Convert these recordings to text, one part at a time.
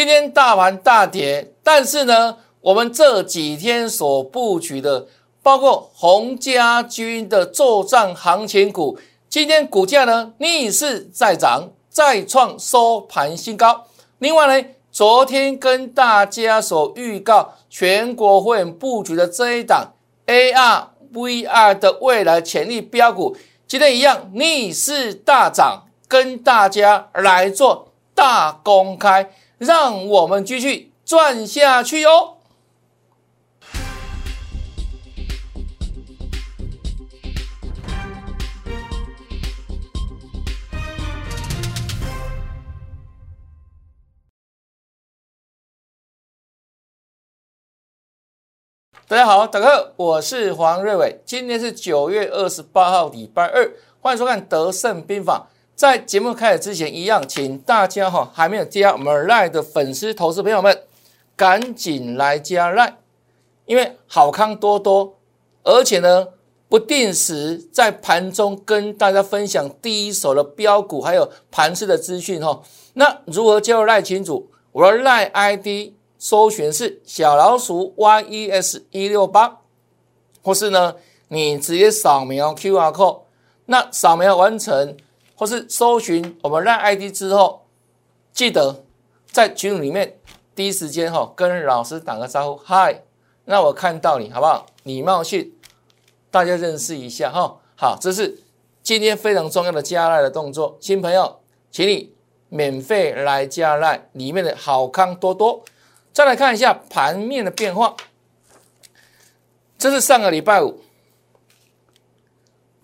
今天大盘大跌，但是呢，我们这几天所布局的，包括洪家军的作战行情股，今天股价呢逆势再涨，再创收盘新高。另外呢，昨天跟大家所预告全国会员布局的这一档 AR VR 的未来潜力标股，今天一样逆势大涨，跟大家来做大公开。让我们继续赚下去哦！大家好，大家好，我是黄瑞伟，今天是九月二十八号，礼拜二，欢迎收看《德胜兵法》。在节目开始之前，一样，请大家哈还没有加我们赖的粉丝、投资朋友们，赶紧来加赖，因为好康多多，而且呢，不定时在盘中跟大家分享第一手的标股，还有盘市的资讯哈。那如何加入赖群组？我的赖 ID 搜寻是小老鼠 YES 一六八，或是呢，你直接扫描 QR code，那扫描完成。或是搜寻我们让 ID 之后，记得在群里面第一时间哈跟老师打个招呼，嗨，那我看到你好不好？礼貌性大家认识一下哈。好，这是今天非常重要的加赖的动作，新朋友，请你免费来加赖，里面的好康多多。再来看一下盘面的变化，这是上个礼拜五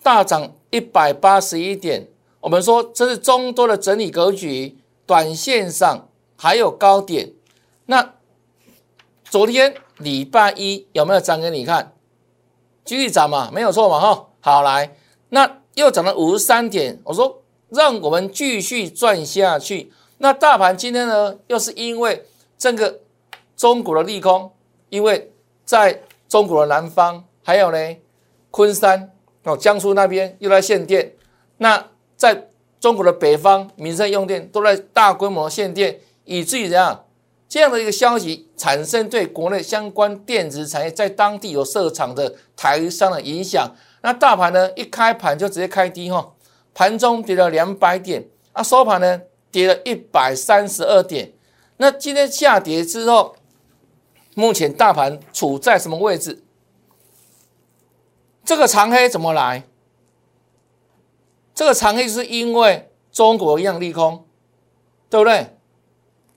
大涨一百八十一点。我们说这是中多的整理格局，短线上还有高点。那昨天礼拜一有没有涨给你看？继续涨嘛，没有错嘛，哈。好来，那又涨了五十三点。我说让我们继续赚下去。那大盘今天呢，又是因为这个中国的利空，因为在中国的南方，还有呢昆山哦江苏那边又来限电，那。在中国的北方，民生用电都在大规模限电，以至于怎样这样的一个消息产生对国内相关电子产业在当地有设厂的台商的影响。那大盘呢一开盘就直接开低哈，盘中跌了两百点，啊收盘呢跌了一百三十二点。那今天下跌之后，目前大盘处在什么位置？这个长黑怎么来？这个长黑是因为中国一样利空，对不对？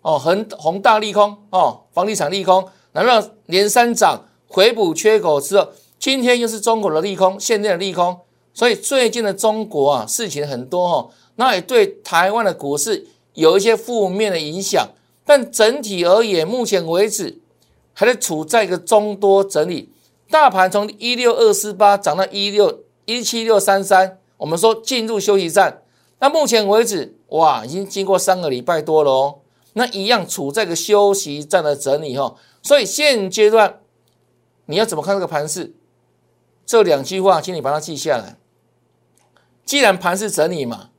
哦，恒宏大利空哦，房地产利空，难道连三涨回补缺口之后，今天又是中国的利空，现在的利空，所以最近的中国啊，事情很多哈，那也对台湾的股市有一些负面的影响。但整体而言，目前为止还是处在一个中多整理，大盘从一六二四八涨到一六一七六三三。我们说进入休息站，那目前为止，哇，已经经过三个礼拜多了哦，那一样处在个休息站的整理哈，所以现阶段你要怎么看这个盘势？这两句话，请你把它记下来。既然盘势整理嘛，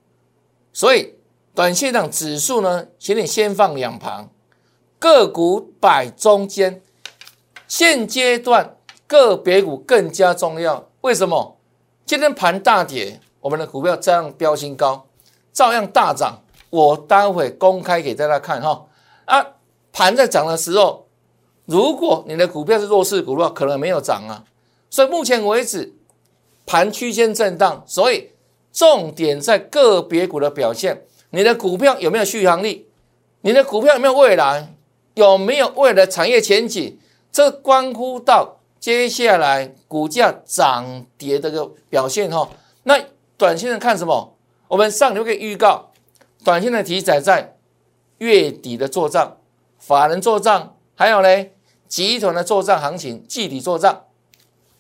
所以短线上指数呢，请你先放两旁，个股摆中间。现阶段个别股更加重要，为什么？今天盘大跌。我们的股票照样标新高，照样大涨。我待会公开给大家看哈。啊，盘在涨的时候，如果你的股票是弱势股的话，可能没有涨啊。所以目前为止，盘区间震荡，所以重点在个别股的表现。你的股票有没有续航力？你的股票有没有未来？有没有未来产业前景？这关乎到接下来股价涨跌的个表现哈。那短线的看什么？我们上周可以预告，短线的题材在月底的做账、法人做账，还有呢集团的做账行情、季底做账。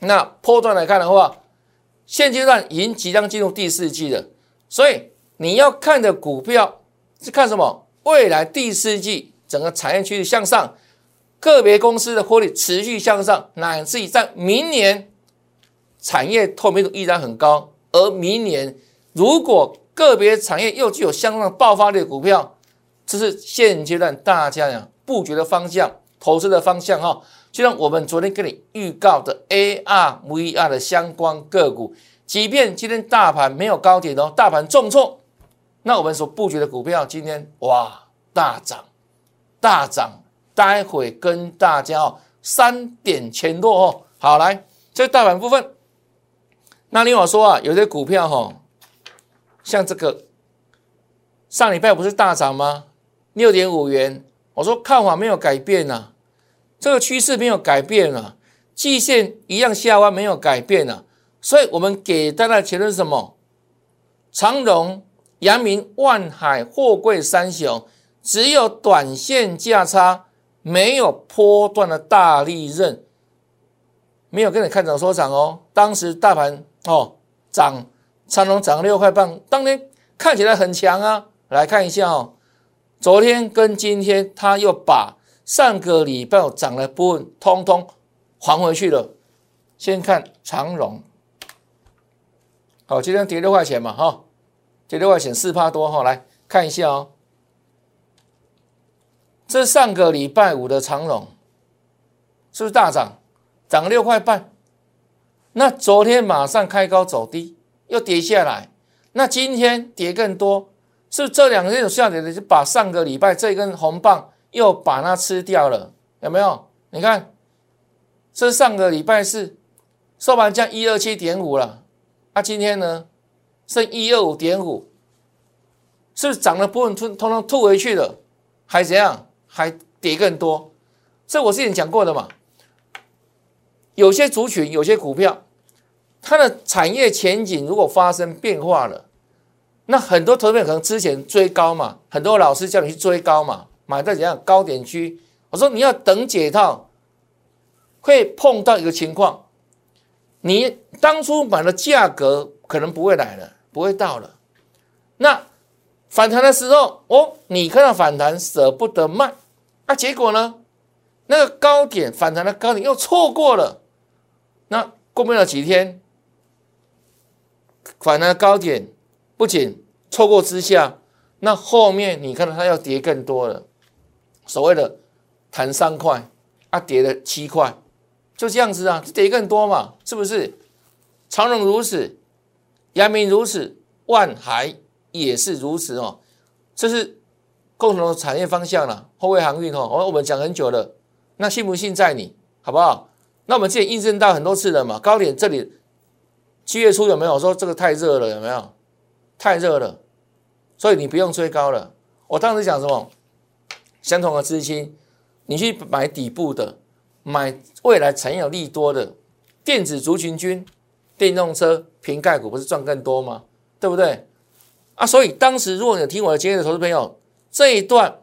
那波段来看的话，现阶段已经即将进入第四季了，所以你要看的股票是看什么？未来第四季整个产业趋势向上，个别公司的获利持续向上，乃至于在明年产业透明度依然很高。而明年，如果个别产业又具有相当的爆发力的股票，这是现阶段大家呀布局的方向、投资的方向哈。就像我们昨天跟你预告的 AR、VR 的相关个股，即便今天大盘没有高点哦，大盘重挫，那我们所布局的股票今天哇大涨，大涨，待会跟大家哦三点前落哦。好，来这大盘部分，那另外说啊，有些股票哈，像这个上礼拜不是大涨吗？六点五元，我说看法没有改变呐。这个趋势没有改变啊，季线一样下弯没有改变啊，所以我们给大家的结论是什么？长荣、阳明、万海、货柜三雄，只有短线价差，没有波段的大利润，没有跟你看涨说涨哦。当时大盘哦涨，长隆涨六块半，当天看起来很强啊。来看一下哦，昨天跟今天，它又把。上个礼拜涨的部分，通通还回去了。先看长隆，好，今天跌六块钱嘛，哈，跌六块钱四趴多，哈，来看一下哦。这上个礼拜五的长隆是不是大涨，涨六块半？那昨天马上开高走低，又跌下来，那今天跌更多，是这两天有下跌的，就把上个礼拜这根红棒。又把它吃掉了，有没有？你看，这上个礼拜是收盘价一二七点五了，啊，今天呢剩一二五点五，是涨了部分通通通吐回去了？还怎样？还跌更多？这我之前讲过的嘛。有些族群、有些股票，它的产业前景如果发生变化了，那很多投资者可能之前追高嘛，很多老师叫你去追高嘛。买在怎样高点区？我说你要等解套，会碰到一个情况，你当初买的价格可能不会来了，不会到了。那反弹的时候，哦，你看到反弹舍不得卖，啊，结果呢，那个高点反弹的高点又错过了。那过不了几天，反弹的高点不仅错过之下，那后面你看到它要跌更多了。所谓的弹三块啊，跌了七块，就这样子啊，跌更多嘛，是不是？长荣如此，阳明如此，万海也是如此哦，这是共同的产业方向了。后卫航运哦，我我们讲很久了，那信不信在你，好不好？那我们之前印证到很多次了嘛，高点这里七月初有没有说这个太热了？有没有？太热了，所以你不用追高了。我当时讲什么？相同的资金，你去买底部的，买未来产业有利多的电子族群军、电动车、瓶盖股，不是赚更多吗？对不对？啊，所以当时如果你听我的节目的投资朋友，这一段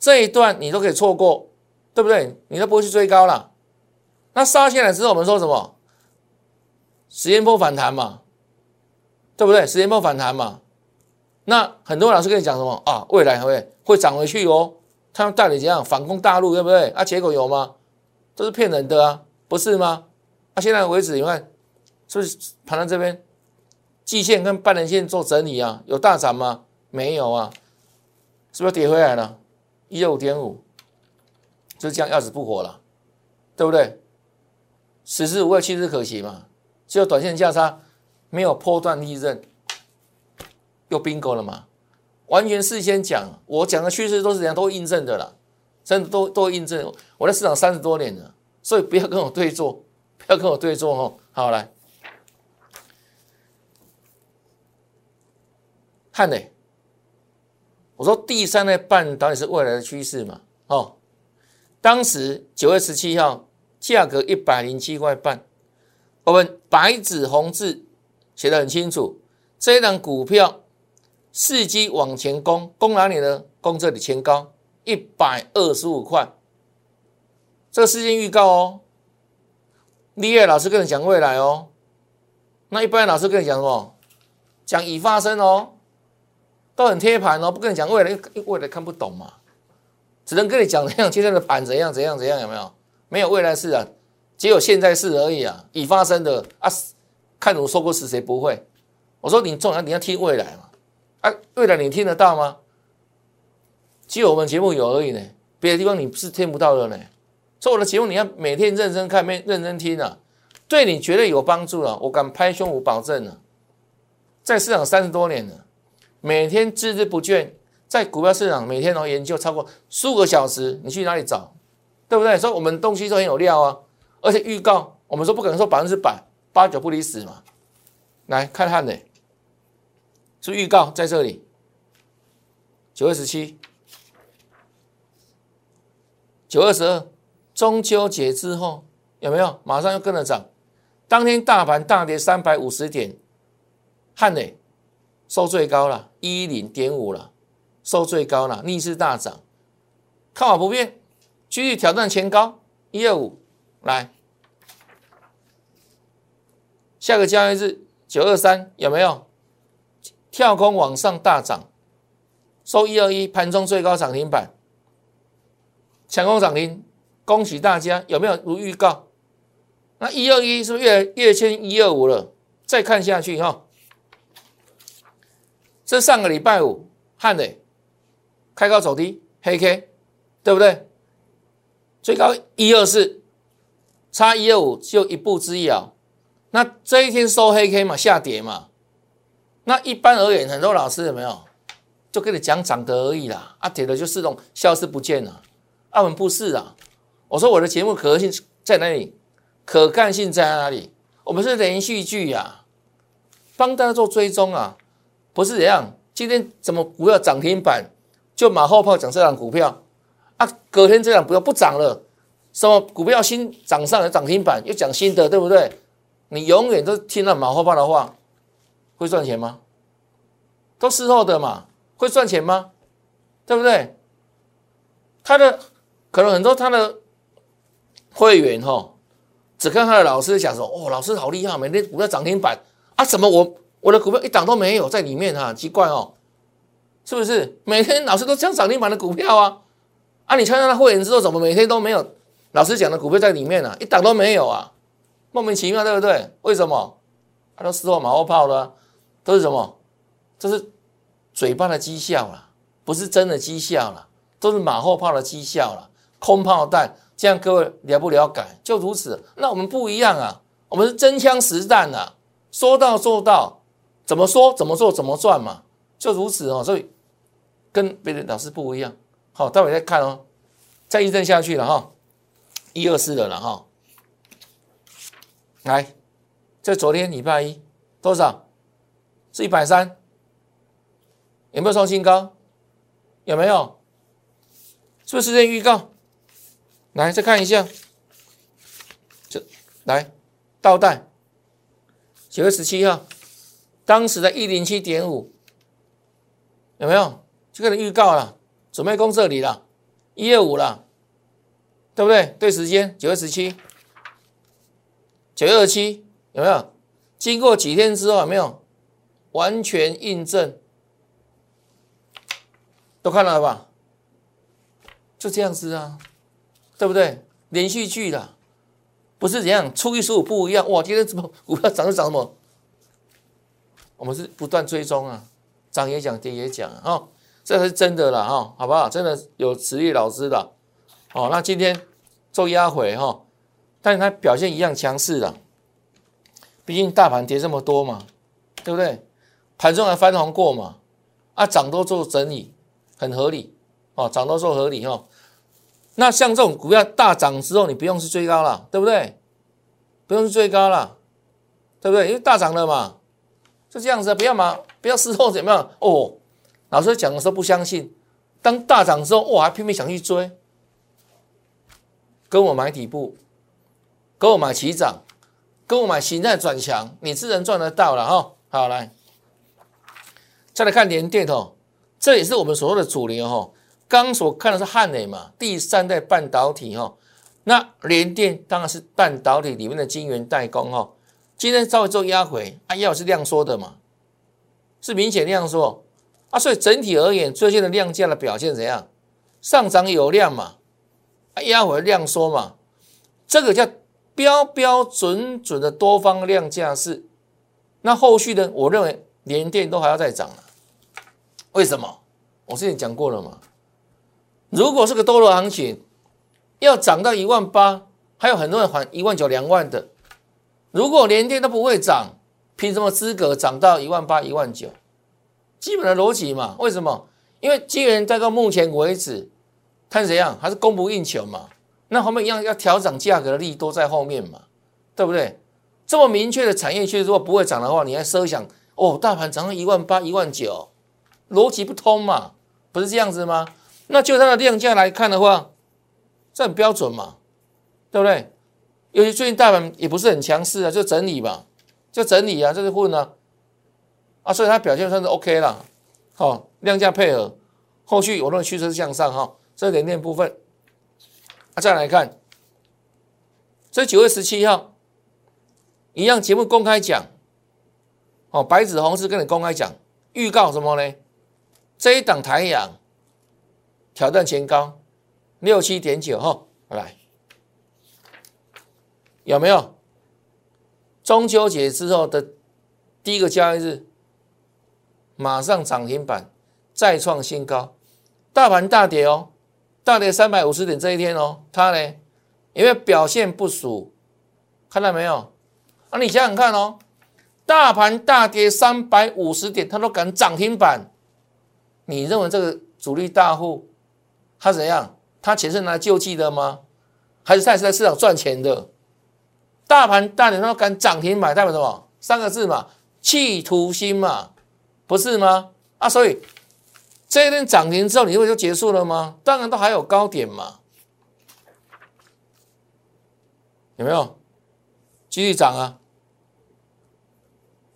这一段你都可以错过，对不对？你都不会去追高了。那杀下来之后，我们说什么？时间波反弹嘛，对不对？时间波反弹嘛。那很多老师跟你讲什么啊？未来会会涨回去哦。他们带你怎样反攻大陆，对不对？啊，结果有吗？都是骗人的啊，不是吗？啊，现在为止，你看是不是盘到这边，季线跟半年线做整理啊？有大涨吗？没有啊，是不是跌回来了？一二五点五，就是这样，要死不活了，对不对？此时无畏，弃之可惜嘛。只有短线价差，没有破断利润，又 bingo 了嘛？完全事先讲，我讲的趋势都是怎样，都印证的啦，真的都都印证。我在市场三十多年了，所以不要跟我对坐，不要跟我对坐哦。好来，汉磊，我说第三代半导体是未来的趋势嘛？哦，当时九月十七号价格一百零七块半，我们白纸红字写的很清楚，这一档股票。伺机往前攻，攻哪里呢？攻这里前高一百二十五块，这个事件预告哦。立业老师跟你讲未来哦，那一般老师跟你讲什么？讲已发生哦，都很贴盘哦，不跟你讲未来，因为未来看不懂嘛，只能跟你讲怎样，今天的盘怎样怎样怎样，有没有？没有未来式啊，只有现在式而已啊，已发生的啊，看我说过是谁不会？我说你重要，你要听未来嘛。啊，未来你听得到吗？只有我们节目有而已呢，别的地方你是听不到的呢。所以我的节目你要每天认真看、认认真听啊，对你绝对有帮助了。我敢拍胸脯保证了，在市场三十多年了，每天孜孜不倦，在股票市场每天都研究超过数个小时，你去哪里找？对不对？所以我们东西都很有料啊，而且预告，我们说不可能说百分之百，八九不离十嘛。来看看的，是预告在这里，九二十七，九二十二。中秋节之后有没有？马上又跟着涨？当天大盘大跌三百五十点，汉磊收最高了，一零点五了，收最高了，逆势大涨，看法不变，继续挑战前高一二五，来，下个交易日九二三有没有跳空往上大涨，收一二一，盘中最高涨停板，抢攻涨停。恭喜大家，有没有如预告？那一二一是不是越越签一二五了？再看下去哈，这上个礼拜五汉磊开高走低，黑 K，对不对？最高一二四，差一二五就一步之遥。那这一天收黑 K 嘛，下跌嘛。那一般而言，很多老师有没有就跟你讲涨得而已啦，啊跌的就自动消失不见了。啊，我们不是啊。我说我的节目可信在哪里？可干性在哪里？我们是连续剧呀，帮大家做追踪啊，不是这样。今天怎么股票涨停板就马后炮讲这档股票啊？隔天这样不要不涨了，什么股票新涨上来涨停板又讲新的，对不对？你永远都听了马后炮的话，会赚钱吗？都事后的嘛，会赚钱吗？对不对？他的可能很多他的。会员哈，只看他的老师讲说，哦，老师好厉害，每天股票涨停板啊，怎么我我的股票一档都没有在里面哈，奇怪哦，是不是？每天老师都讲涨停板的股票啊，啊，你参加了会员之后，怎么每天都没有老师讲的股票在里面呢？一档都没有啊，莫名其妙，对不对？为什么？他都事后马后炮的，都是什么？这是嘴巴的绩效了，不是真的绩效了，都是马后炮的绩效了，空炮弹。这样各位了不了解？就如此。那我们不一样啊，我们是真枪实弹的，说到做到，怎么说怎么做怎么赚嘛，就如此哦。所以跟别的老师不一样。好，待会再看哦，再一阵下去了哈，一二四的了哈。来，这昨天礼拜一多少？是一百三，有没有创新高？有没有？是不是时预告？来，再看一下，这来倒带九月十七号，当时的一零七点五，有没有？这个预告了，准备攻这里了，一二五了，对不对？对时间九月十七，九月二七有没有？经过几天之后有没有完全印证？都看到了吧？就这样子啊。对不对？连续剧的，不是怎样初一十五不一样哇！今天怎么股票涨就涨什么？我们是不断追踪啊，涨也讲，跌也讲啊，这是真的了哈，好不好？真的有实力老师的哦。那今天做压回哈，但它表现一样强势的，毕竟大盘跌这么多嘛，对不对？盘中还翻红过嘛，啊，涨多做整理，很合理哦，涨多做合理哈。那像这种股票大涨之后，你不用去追高了，对不对？不用去追高了，对不对？因为大涨了嘛，就这样子，不要嘛，不要事后怎么样哦。老师讲的时候不相信，当大涨之后，我，还拼命想去追，跟我买底部，跟我买起涨，跟我买形态转强，你自然赚得到了哈。好，来，再来看联电哦，这也是我们所谓的主流哈。刚所看的是汉磊嘛，第三代半导体哈，那联电当然是半导体里面的晶圆代工哈。今天稍微做压回，啊，要是量缩的嘛，是明显量缩啊，所以整体而言，最近的量价的表现怎样？上涨有量嘛，啊，压回量缩嘛，这个叫标标准准的多方量价是。那后续呢，我认为连电都还要再涨了，为什么？我之前讲过了嘛。如果是个多头行情，要涨到一万八，还有很多人还一万九、两万的。如果连电都不会涨，凭什么资格涨到一万八、一万九？基本的逻辑嘛。为什么？因为基源再到目前为止，看怎样？还是供不应求嘛？那后面一样要调整价格的力都在后面嘛，对不对？这么明确的产业趋势，如果不会涨的话，你还设想哦，大盘涨到一万八、一万九，逻辑不通嘛？不是这样子吗？那就它的量价来看的话，这很标准嘛，对不对？尤其最近大盘也不是很强势啊，就整理吧，就整理啊，这是混啊，啊，所以它表现算是 OK 了，好，量价配合，后续有那个趋势是向上哈，这点点部分。啊，再来看，这九月十七号，一样节目公开讲，哦，白纸红字跟你公开讲，预告什么呢？这一档台阳挑战前高六七点九哈，来，有没有？中秋节之后的第一个交易日，马上涨停板，再创新高，大盘大跌哦。大跌三百五十点这一天哦，它呢，因为表现不俗，看到没有？啊，你想想看哦，大盘大跌三百五十点，它都敢涨停板，你认为这个主力大户他怎样？他钱是拿来救济的吗？还是他是在市场赚钱的？大盘大跌他都敢涨停板，代表什么？三个字嘛，企图心嘛，不是吗？啊，所以。这一天涨停之后，你认为就结束了吗？当然都还有高点嘛，有没有？继续涨啊，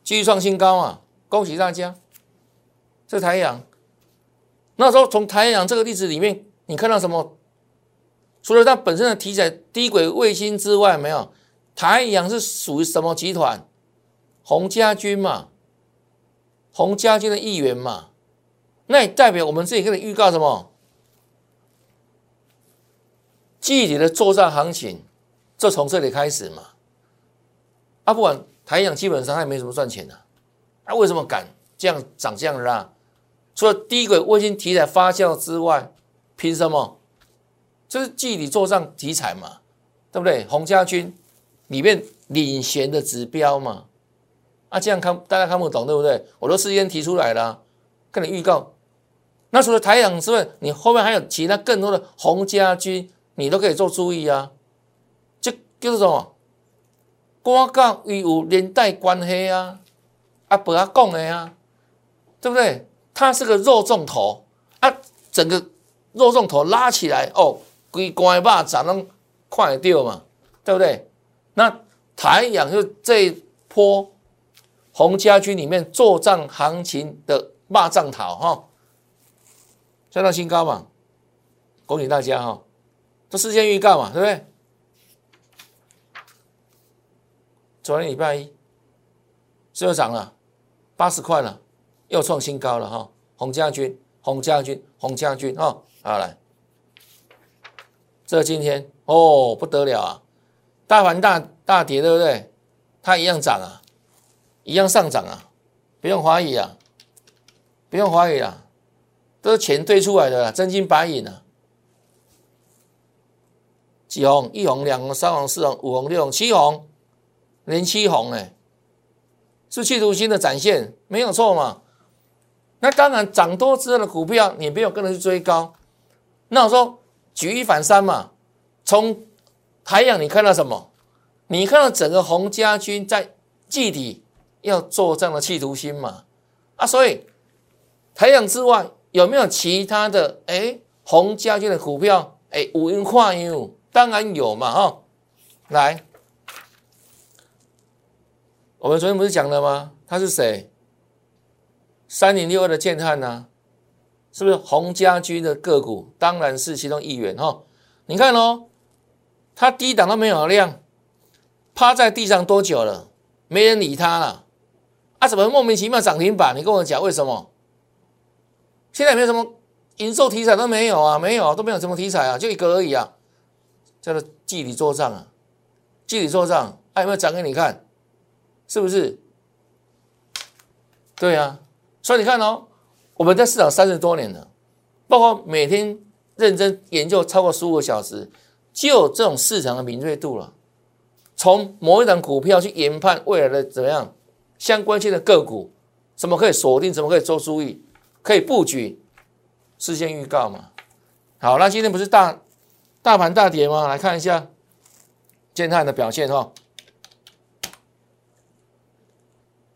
继续创新高啊！恭喜大家！这太阳，那时候从太阳这个例子里面，你看到什么？除了它本身的题材低轨卫星之外，没有？太阳是属于什么集团？洪家军嘛，洪家军的一员嘛。那也代表我们自己跟你预告什么？具体的作战行情就从这里开始嘛。啊，不管台阳基本上他也没什么赚钱的，啊，为什么敢这样涨这样拉？除了低轨卫星题材发酵之外，凭什么？就是具体作战题材嘛，对不对？洪家军里面领衔的指标嘛。啊，这样看大家看不懂，对不对？我都事先提出来了，跟你预告。那除了台阳之外，你后面还有其他更多的红家军，你都可以做注意啊。这叫做什么？光告与有连带关系啊，啊不要讲的啊，对不对？它是个肉重头啊，整个肉重头拉起来哦，规关把涨能快掉嘛，对不对？那台阳就这一波红家军里面作战行情的霸占头哈。再到新高嘛，恭喜大家哈！这事先预告嘛，对不对？昨天礼拜一，又涨了八十块了，又创新高了哈！洪家军，洪家军，洪家军哈！好来，这今天哦不得了啊！大盘大大跌，对不对？它一样涨啊，一样上涨啊，不用怀疑啊，不用怀疑啊！都是钱堆出来的啦，真金白银啊！几红？一红、两红、三红、四红、五红、六红、七红，连七红哎，是企图心的展现，没有错嘛？那当然，涨多之后的股票，你没有跟着去追高。那我说举一反三嘛，从台阳你看到什么？你看到整个洪家军在季底要做这样的企图心嘛？啊，所以台阳之外。有没有其他的？哎，红家军的股票，哎，五云跨运，当然有嘛，哈。来，我们昨天不是讲了吗？他是谁？三零六二的建汉呐，是不是红家军的个股？当然是其中一员哈。你看哦，他低档都没有量，趴在地上多久了？没人理他了。啊，怎么莫名其妙涨停板？你跟我讲为什么？现在没有什么营收题材都没有啊，没有都没有什么题材啊，就一个而已啊，叫做季底做账啊，季底做账，还有没有涨给你看？是不是？对啊，所以你看哦，我们在市场三十多年了，包括每天认真研究超过十五个小时，就有这种市场的敏锐度了。从某一档股票去研判未来的怎么样相关性的个股，怎么可以锁定，怎么可以做注意，可以布局，事先预告嘛。好，那今天不是大大盘大跌吗？来看一下建汉的表现哈，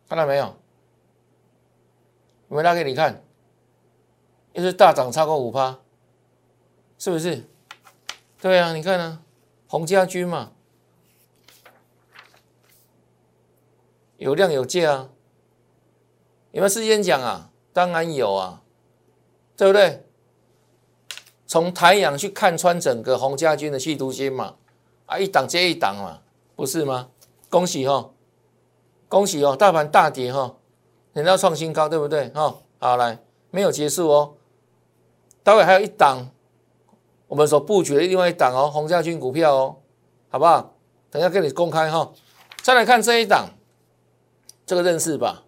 看到没有？有没有拉给你看？又是大涨超过五趴，是不是？对啊，你看呢，洪家军嘛。有量有价啊，有没有事先讲啊？当然有啊，对不对？从台阳去看穿整个洪家军的气图心嘛，啊，一档接一档嘛，不是吗？恭喜哈，恭喜哦，大盘大跌哈，人家创新高，对不对？哈，好来，没有结束哦，待会还有一档，我们所布局的另外一档哦，洪家军股票哦，好不好？等下跟你公开哈，再来看这一档。这个认识吧？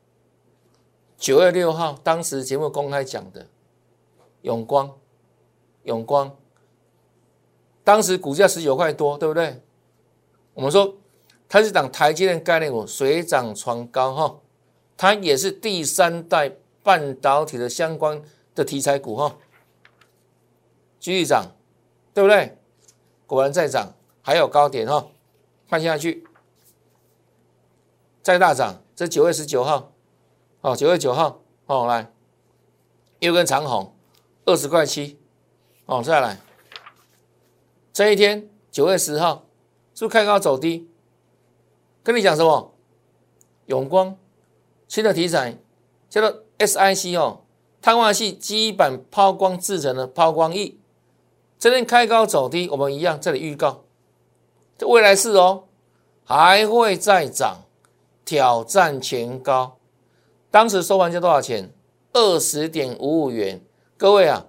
九月六号，当时节目公开讲的永光，永光，当时股价十九块多，对不对？我们说它是涨台积电概念股，水涨船高哈，它也是第三代半导体的相关的题材股哈，继续涨，对不对？果然在涨，还有高点哈，看下去，再大涨。这九月十九号，哦，九月九号，哦，来，又根长红，二十块七，哦，再来，这一天九月十号，是不是开高走低？跟你讲什么？永光新的题材叫做 SIC 哦，碳化系基板抛光制成的抛光液，这天开高走低，我们一样这里预告，这未来是哦，还会再涨。挑战前高，当时收盘价多少钱？二十点五五元。各位啊，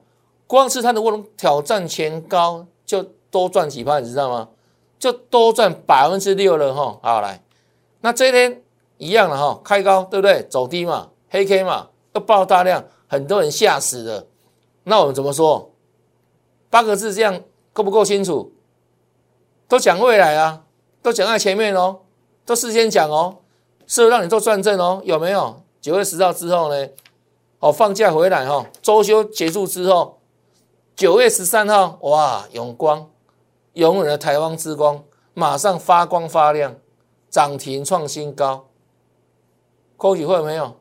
光是它的卧龙挑战前高，就多赚几趴，你知道吗？就多赚百分之六了哈。好来，那这一天一样了哈，开高对不对？走低嘛，黑 K 嘛，又爆大量，很多人吓死了。那我们怎么说？八个字这样够不够清楚？都讲未来啊，都讲在前面哦，都事先讲哦。是让你做转正哦，有没有？九月十号之后呢？哦，放假回来哈，周休结束之后，九月十三号，哇，永光，永远的台湾之光，马上发光发亮，涨停创新高。恭喜会没有？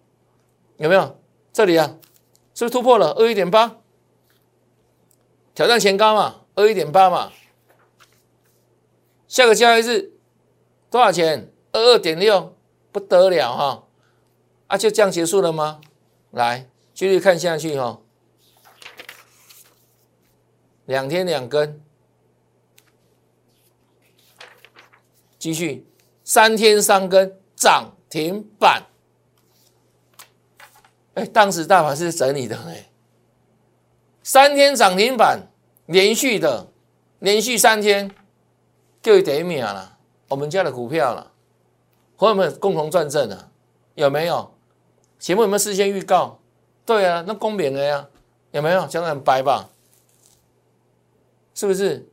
有没有？这里啊，是不是突破了二一点八？挑战前高嘛，二一点八嘛。下个交易日多少钱？二二点六。不得了哈，啊，就这样结束了吗？来，继续看下去哈，两天两根，继续三天三根涨停板。哎，当时大盘是整理的哎，三天涨停板，连续的，连续三天就得秒了，我们家的股票了。朋友们共同赚正啊，有没有？节目有没有事先预告？对啊，那公平的呀，有没有？讲的很白吧？是不是？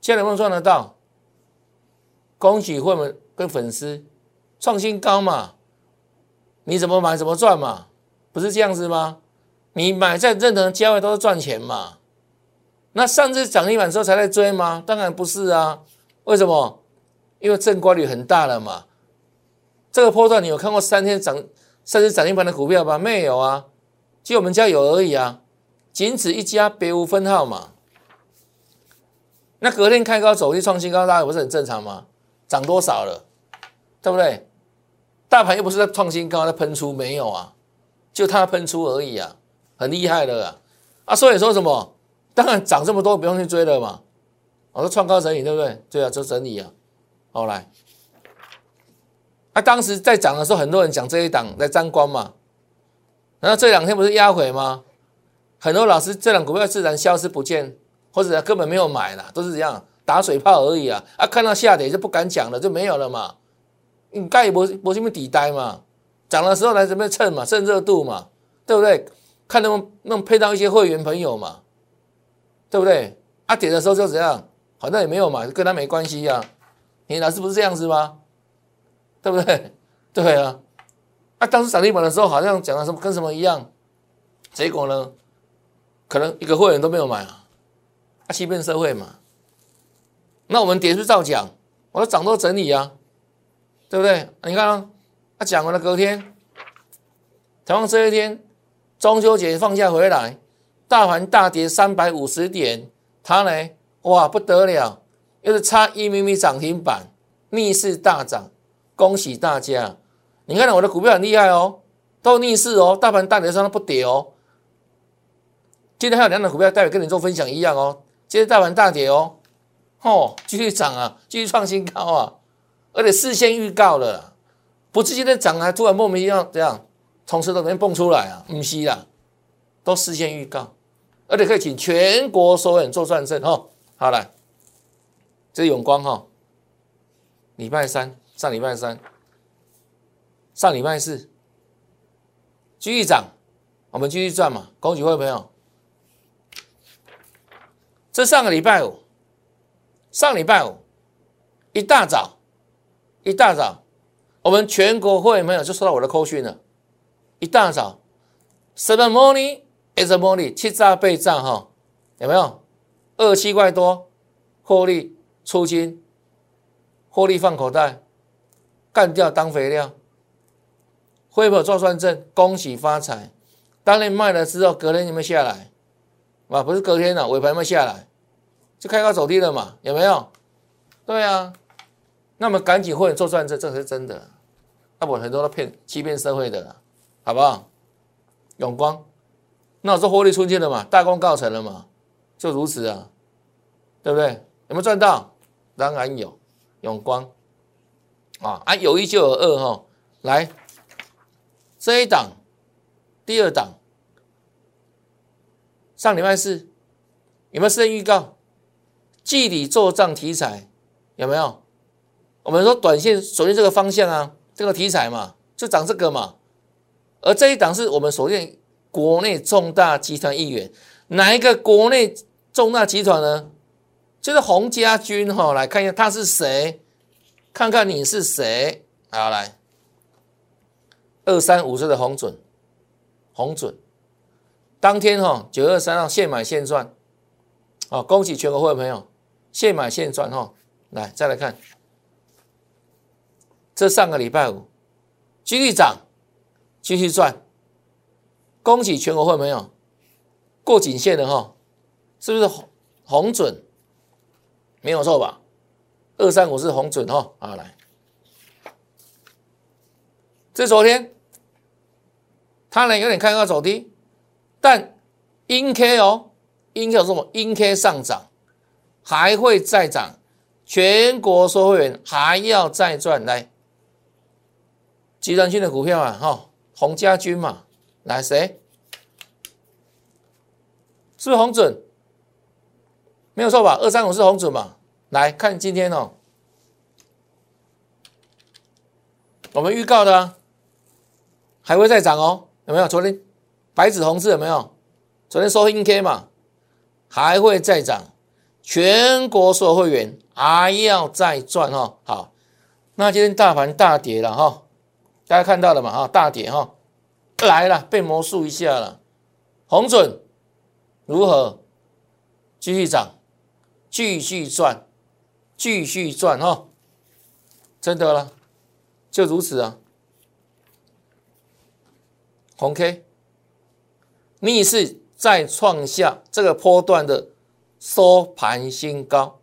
现在能不能赚得到？恭喜会们跟粉丝创新高嘛？你怎么买怎么赚嘛？不是这样子吗？你买在任何价位都是赚钱嘛？那上次涨停板之后才在追吗？当然不是啊，为什么？因为正规率很大了嘛，这个波段你有看过三天涨、三天涨停板的股票吗？没有啊，就我们家有而已啊，仅此一家，别无分号嘛。那隔天开高走低创新高，大家不是很正常吗？涨多少了，对不对？大盘又不是在创新高，在喷出没有啊？就它喷出而已啊，很厉害的啊！啊，所以说什么？当然涨这么多不用去追了嘛。我说创高整理对不对？对啊，就整理啊。后来，啊，当时在涨的时候，很多人讲这一档在沾光嘛，然后这两天不是压回吗？很多老师这两股票自然消失不见，或者根本没有买了，都是这样打水泡而已啊！啊，看到下跌就不敢讲了，就没有了嘛。你盖博博什么底呆嘛？涨的时候来这边蹭嘛，蹭热度嘛，对不对？看能不能配到一些会员朋友嘛，对不对？啊，跌的时候就怎样，反正也没有买，跟他没关系呀。你老师不是这样子吗？对不对？对啊。啊，当时涨停板的时候，好像讲的什么跟什么一样，结果呢，可能一个会员都没有买啊，啊，欺骗社会嘛。那我们跌是照讲，我说涨多整理啊，对不对？你看啊，他讲完了隔天，台湾这一天，中秋节放假回来，大盘大跌三百五十点，他呢，哇不得了，又是差一米米涨停板，逆势大涨，恭喜大家！你看我的股票很厉害哦，都逆势哦，大盘大跌上它不跌哦。今天还有两档股票待会跟你做分享一样哦，今天大盘大跌哦。哦，继续涨啊，继续创新高啊，而且事先预告了，不是今天涨还突然莫名其妙这样从石头里面蹦出来啊，唔是啦，都事先预告，而且可以请全国所有人做转正哦。好了，这是永光哈，礼拜三上礼拜三，上礼拜四继续涨，我们继续赚嘛，恭喜各位朋友。这上个礼拜五。上礼拜五一大早，一大早，我们全国会员朋友就收到我的扣讯了。一大早，seven morning is a morning，七炸倍涨哈，有没有？二七块多，获利出金，获利放口袋，干掉当肥料。会友做算证，恭喜发财。当年卖了之后，隔天有没有下来？啊，不是隔天了，尾盘有没有下来？就开高走低了嘛，有没有？对啊，那么赶紧会做算正，这是真的。那我很多都骗欺骗社会的，好不好？永光，那我是获利出去了嘛，大功告成了嘛，就如此啊，对不对？有没有赚到？当然有。永光，啊啊，有一就有二哈，来这一档，第二档，上礼拜四有没有事先预告？季底做账题材有没有？我们说短线锁定这个方向啊，这个题材嘛，就涨这个嘛。而这一档是我们锁定国内重大集团一员，哪一个国内重大集团呢？就是洪家军哈，来看一下他是谁，看看你是谁。好，来二三五岁的洪准，洪准，当天哈九月二三号现买现赚，哦，恭喜全国会朋友。现买现赚哈，来再来看，这上个礼拜五继续涨，继续赚，恭喜全国会朋友过颈线的哈，是不是红红准？没有错吧？二三五是红准哈，啊来，这昨天它呢有点开高走低，但阴 K 哦，阴 K 什么？阴 K 上涨。还会再涨，全国收会员还要再赚来，集团性的股票啊，哈，洪家军嘛，来谁？是不是红准？没有错吧？二三五是红准嘛？来看今天哦，我们预告的，还会再涨哦，有没有？昨天白纸红字有没有？昨天收阴 K 嘛，还会再涨。全国所有会员还要再赚哈，好，那今天大盘大跌了哈，大家看到了嘛？哈，大跌哈，来了，被魔术一下了，红准如何？继续涨，继续赚，继续赚哈，真的了，就如此啊，红 K 逆势再创下这个波段的。收盘新高，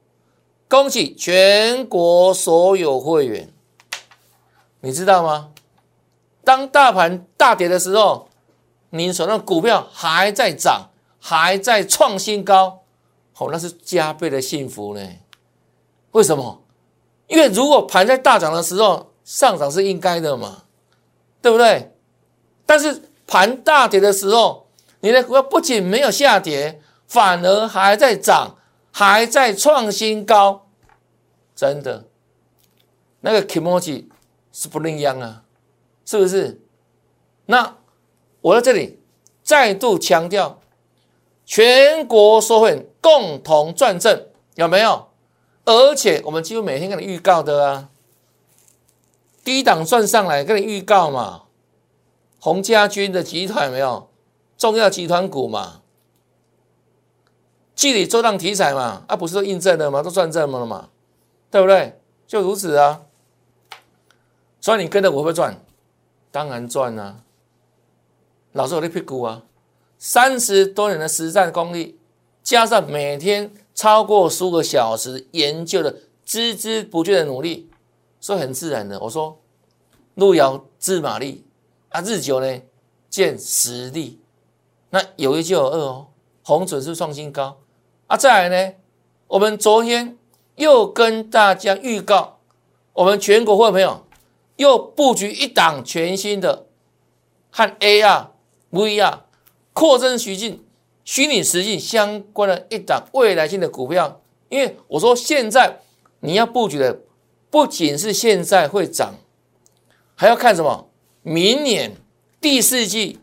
恭喜全国所有会员！你知道吗？当大盘大跌的时候，你手上股票还在涨，还在创新高，哦，那是加倍的幸福呢。为什么？因为如果盘在大涨的时候上涨是应该的嘛，对不对？但是盘大跌的时候，你的股票不仅没有下跌。反而还在涨，还在创新高，真的，那个 emoji 是不一样啊，是不是？那我在这里再度强调，全国收会共同赚正，有没有？而且我们几乎每天跟你预告的啊，低档赚上来跟你预告嘛，洪家军的集团没有重要集团股嘛，具体做档题材嘛，啊不是都印证了吗？都赚正了嘛，对不对？就如此啊，所以你跟着我会不会赚？当然赚啊，老师我的屁股啊，三十多年的实战功力，加上每天。超过十五个小时研究的孜孜不倦的努力，所以很自然的，我说路遥知马力啊，日久呢见实力。那有一就有二哦，红准是创新高啊。再来呢，我们昨天又跟大家预告，我们全国会朋友又布局一档全新的和 AR、VR 扩增徐进。虚拟实境相关的一档未来性的股票，因为我说现在你要布局的不仅是现在会涨，还要看什么？明年第四季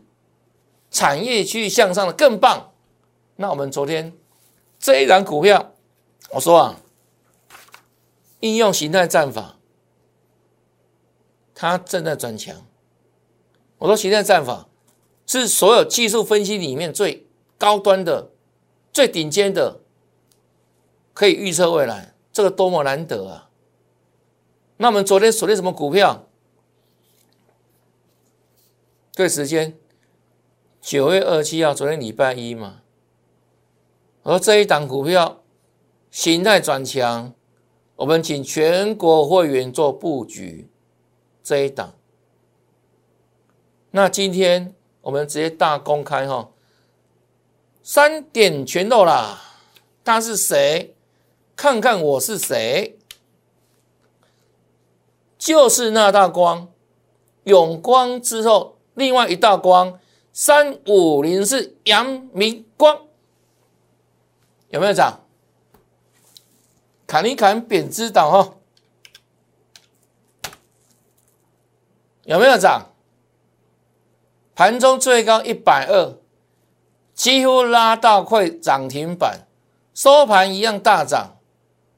产业区向上的更棒。那我们昨天这一档股票，我说啊，应用形态战法，它正在转强。我说形态战法是所有技术分析里面最。高端的、最顶尖的，可以预测未来，这个多么难得啊！那我们昨天锁定什么股票？对时间，九月二七号，昨天礼拜一嘛。而这一档股票形态转强，我们请全国会员做布局这一档。那今天我们直接大公开哈。三点全漏啦！他是谁？看看我是谁？就是那道光，永光之后，另外一道光，三五零是阳明光，有没有涨？砍一砍扁枝岛哈，有没有涨？盘中最高一百二。几乎拉到快涨停板，收盘一样大涨，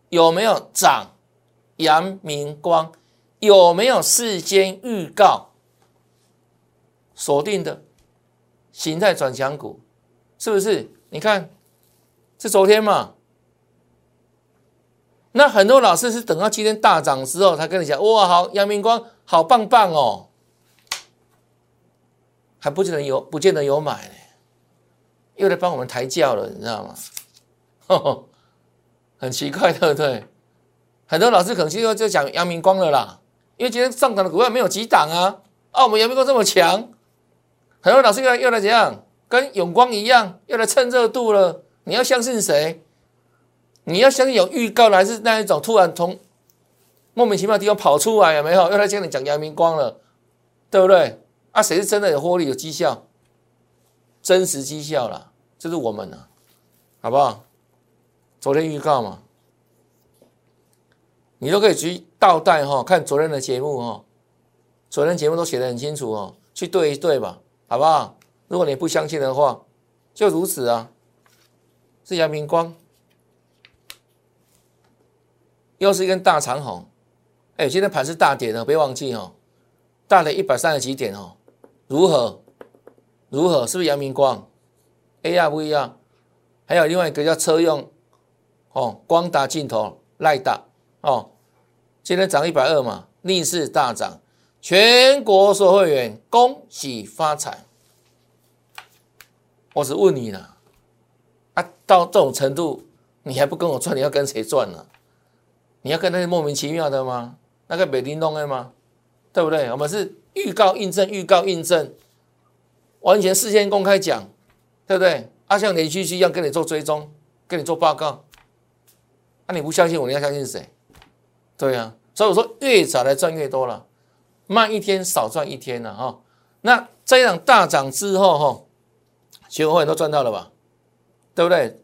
有没有涨？阳明光有没有事先预告锁定的形态转强股？是不是？你看，是昨天嘛？那很多老师是等到今天大涨之后他跟你讲，哇，好，阳明光好棒棒哦，还不见得有，不见得有买呢。又来帮我们抬轿了，你知道吗？很奇怪，对不对？很多老师可能就就讲阳明光了啦，因为今天上涨的股票没有几档啊。啊，我们阳明光这么强，很多老师又来又来怎样？跟永光一样，又来蹭热度了。你要相信谁？你要相信有预告的，还是那一种突然从莫名其妙的地方跑出来？有没有？又来跟你讲阳明光了，对不对？啊，谁是真的有获利、有绩效？真实绩效啦，这是我们的，好不好？昨天预告嘛，你都可以去倒带哈，看昨天的节目哈，昨天节目都写的很清楚哦，去对一对吧，好不好？如果你不相信的话，就如此啊。是阳明光，又是一根大长虹，哎，今天盘是大跌的，别忘记哦，大了一百三十几点哦，如何？如何？是不是阳明光？A R V 啊，还有另外一个叫车用哦，光达镜头赖达哦，今天涨一百二嘛，逆势大涨，全国所有会员恭喜发财。我是问你了，啊，到这种程度，你还不跟我赚，你要跟谁赚呢？你要跟那些莫名其妙的吗？那个北京弄的吗？对不对？我们是预告印证，预告印证。完全事先公开讲，对不对？啊，像连续剧一样跟你做追踪，跟你做报告。那你不相信我，你要相信谁？对呀，所以我说越早来赚越多了，慢一天少赚一天了哈。那这一场大涨之后哈，全国会员都赚到了吧？对不对？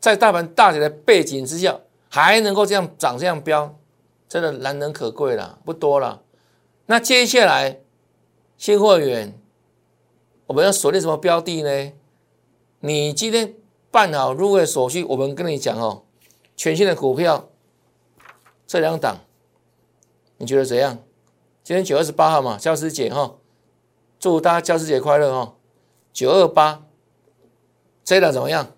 在大盘大跌的背景之下，还能够这样涨这样飙，真的难能可贵了，不多了。那接下来新会员。我们要锁定什么标的呢？你今天办好入会手续，我们跟你讲哦，全新的股票这两档，你觉得怎样？今天九月二十八号嘛，教师节哈，祝大家教师节快乐哈！九二八这档怎么样？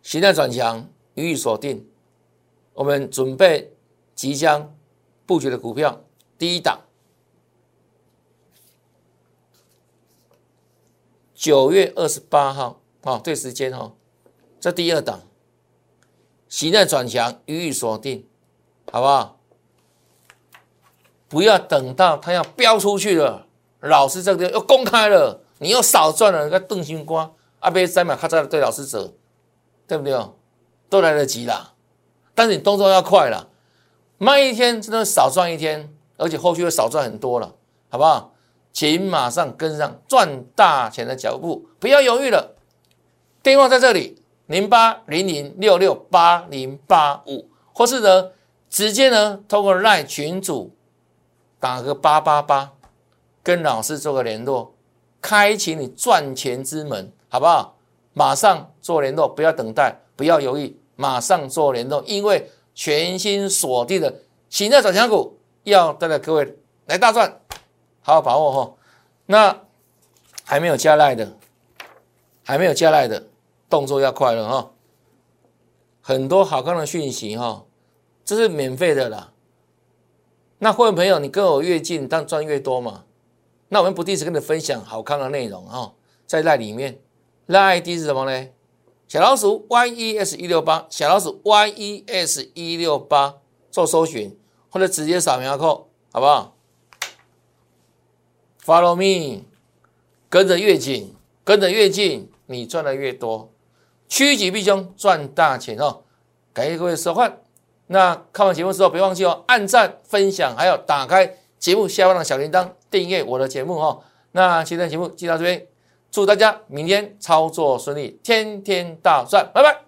形态转强，予以锁定。我们准备即将布局的股票，第一档。九月二十八号，好，对时间哈，这第二档，形态转强，予以锁定，好不好？不要等到它要飙出去了，老师这个又公开了，你又少赚了个邓星光，阿贝三秒咔嚓对老师走，对不对哦？都来得及了，但是你动作要快了，慢一天真的少赚一天，而且后续会少赚很多了，好不好？请马上跟上赚大钱的脚步，不要犹豫了。电话在这里，零八零零六六八零八五，或是呢，直接呢，通过赖群组打个八八八，跟老师做个联络，开启你赚钱之门，好不好？马上做联络，不要等待，不要犹豫，马上做联络，因为全新锁定的新的转强股要带着各位来大赚。好好把握哈，那还没有加赖的，还没有加赖的，动作要快了哈。很多好看的讯息哈，这是免费的啦。那会员朋友，你跟我越近，但赚越多嘛。那我们不定时跟你分享好看的内容哈，在赖里面，赖 ID 是什么呢？小老鼠 yes 一六八，小老鼠 yes 一六八做搜寻，或者直接扫描扣，好不好？Follow me，跟着越紧，跟着越近，你赚的越多，趋吉避凶，赚大钱哦！感谢各位收看。那看完节目之后，别忘记哦，按赞、分享，还有打开节目下方的小铃铛，订阅我的节目哦。那今天的节目就到这边，祝大家明天操作顺利，天天大赚，拜拜。